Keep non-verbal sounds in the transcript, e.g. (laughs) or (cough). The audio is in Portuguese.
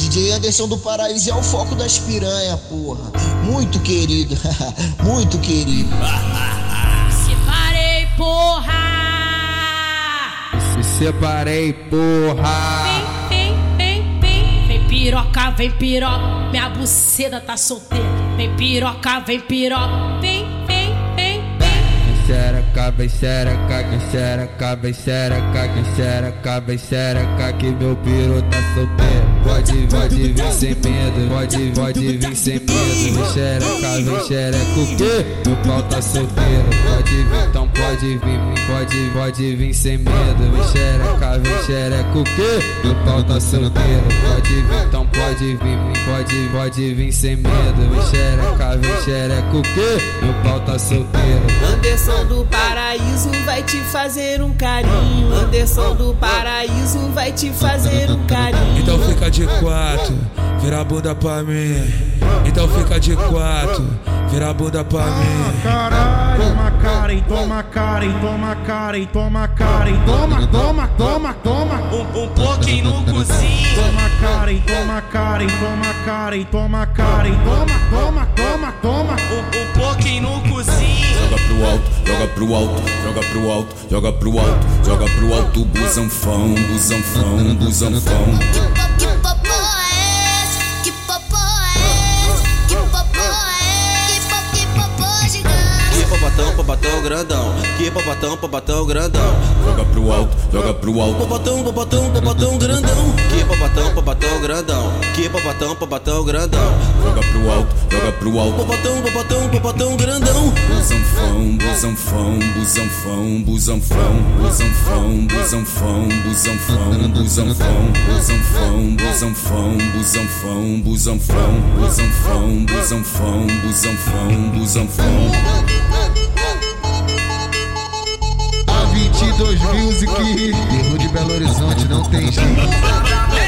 DJ Anderson do Paraíso é o foco das piranha, porra. Muito querido, (laughs) muito querido. Separei, porra! Me separei, porra! Vem, vem, vem, vem. Vem piroca, vem piroca. Minha buceta tá solteira. Vem piroca, vem piroca. Vem. Xereca, vem xereca, vem xereca, vem que meu piru tá solteiro. Pode, pode vir sem medo, pode, pode vir sem medo. Vem xereca, vem xereca, o quê? Meu pau tá solteiro. Pode vir, então pode vir, pode, pode vir sem medo. Vem xereca, vem xereca, o quê? Meu pau tá solteiro. Pode vir, então pode vir, vir, pode, pode vir sem medo. Vem xereca, vem xereca, o quê? Meu pau tá solteiro. Anderson do Paraíso vai te fazer um carinho. Anderson do Paraíso vai te fazer um carinho. Então fica de quatro, vira a bunda pra mim. Então fica de quatro, vira a bunda pra mim. Caralho, toma cara e toma cara e toma cara e toma cara e toma, toma, toma, toma. Um, um pouquinho no cozinho. Toma cara e toma cara e toma cara e toma cara e toma, toma, toma, toma. Um, um pouquinho no cozinho. Joga pro alto, joga pro alto, joga pro alto, joga pro alto, joga pro alto, busanfão, busanfão, busanfão. Que popô é esse? Que popô é esse? Que popô é esse? Que popô gigante? Que popatão, popatão grandão, que popatão, popatão grandão. Joga pro alto, joga pro alto, popatão, popatão, popatão grandão. Papatão, papatão, grandão. Que papatão, papatão, grandão. Joga pro alto, joga pro alto. Papatão, papatão, papatão, grandão. Busanfão, busanfão, busanfão, busanfão. Busanfão, busanfão, busanfão, busanfão. Busanfão, busanfão, busanfão, busanfão. Busanfão, busanfão, busanfão, busanfão. A 22 Music, Irmão de Belo Horizonte, não tem jeito.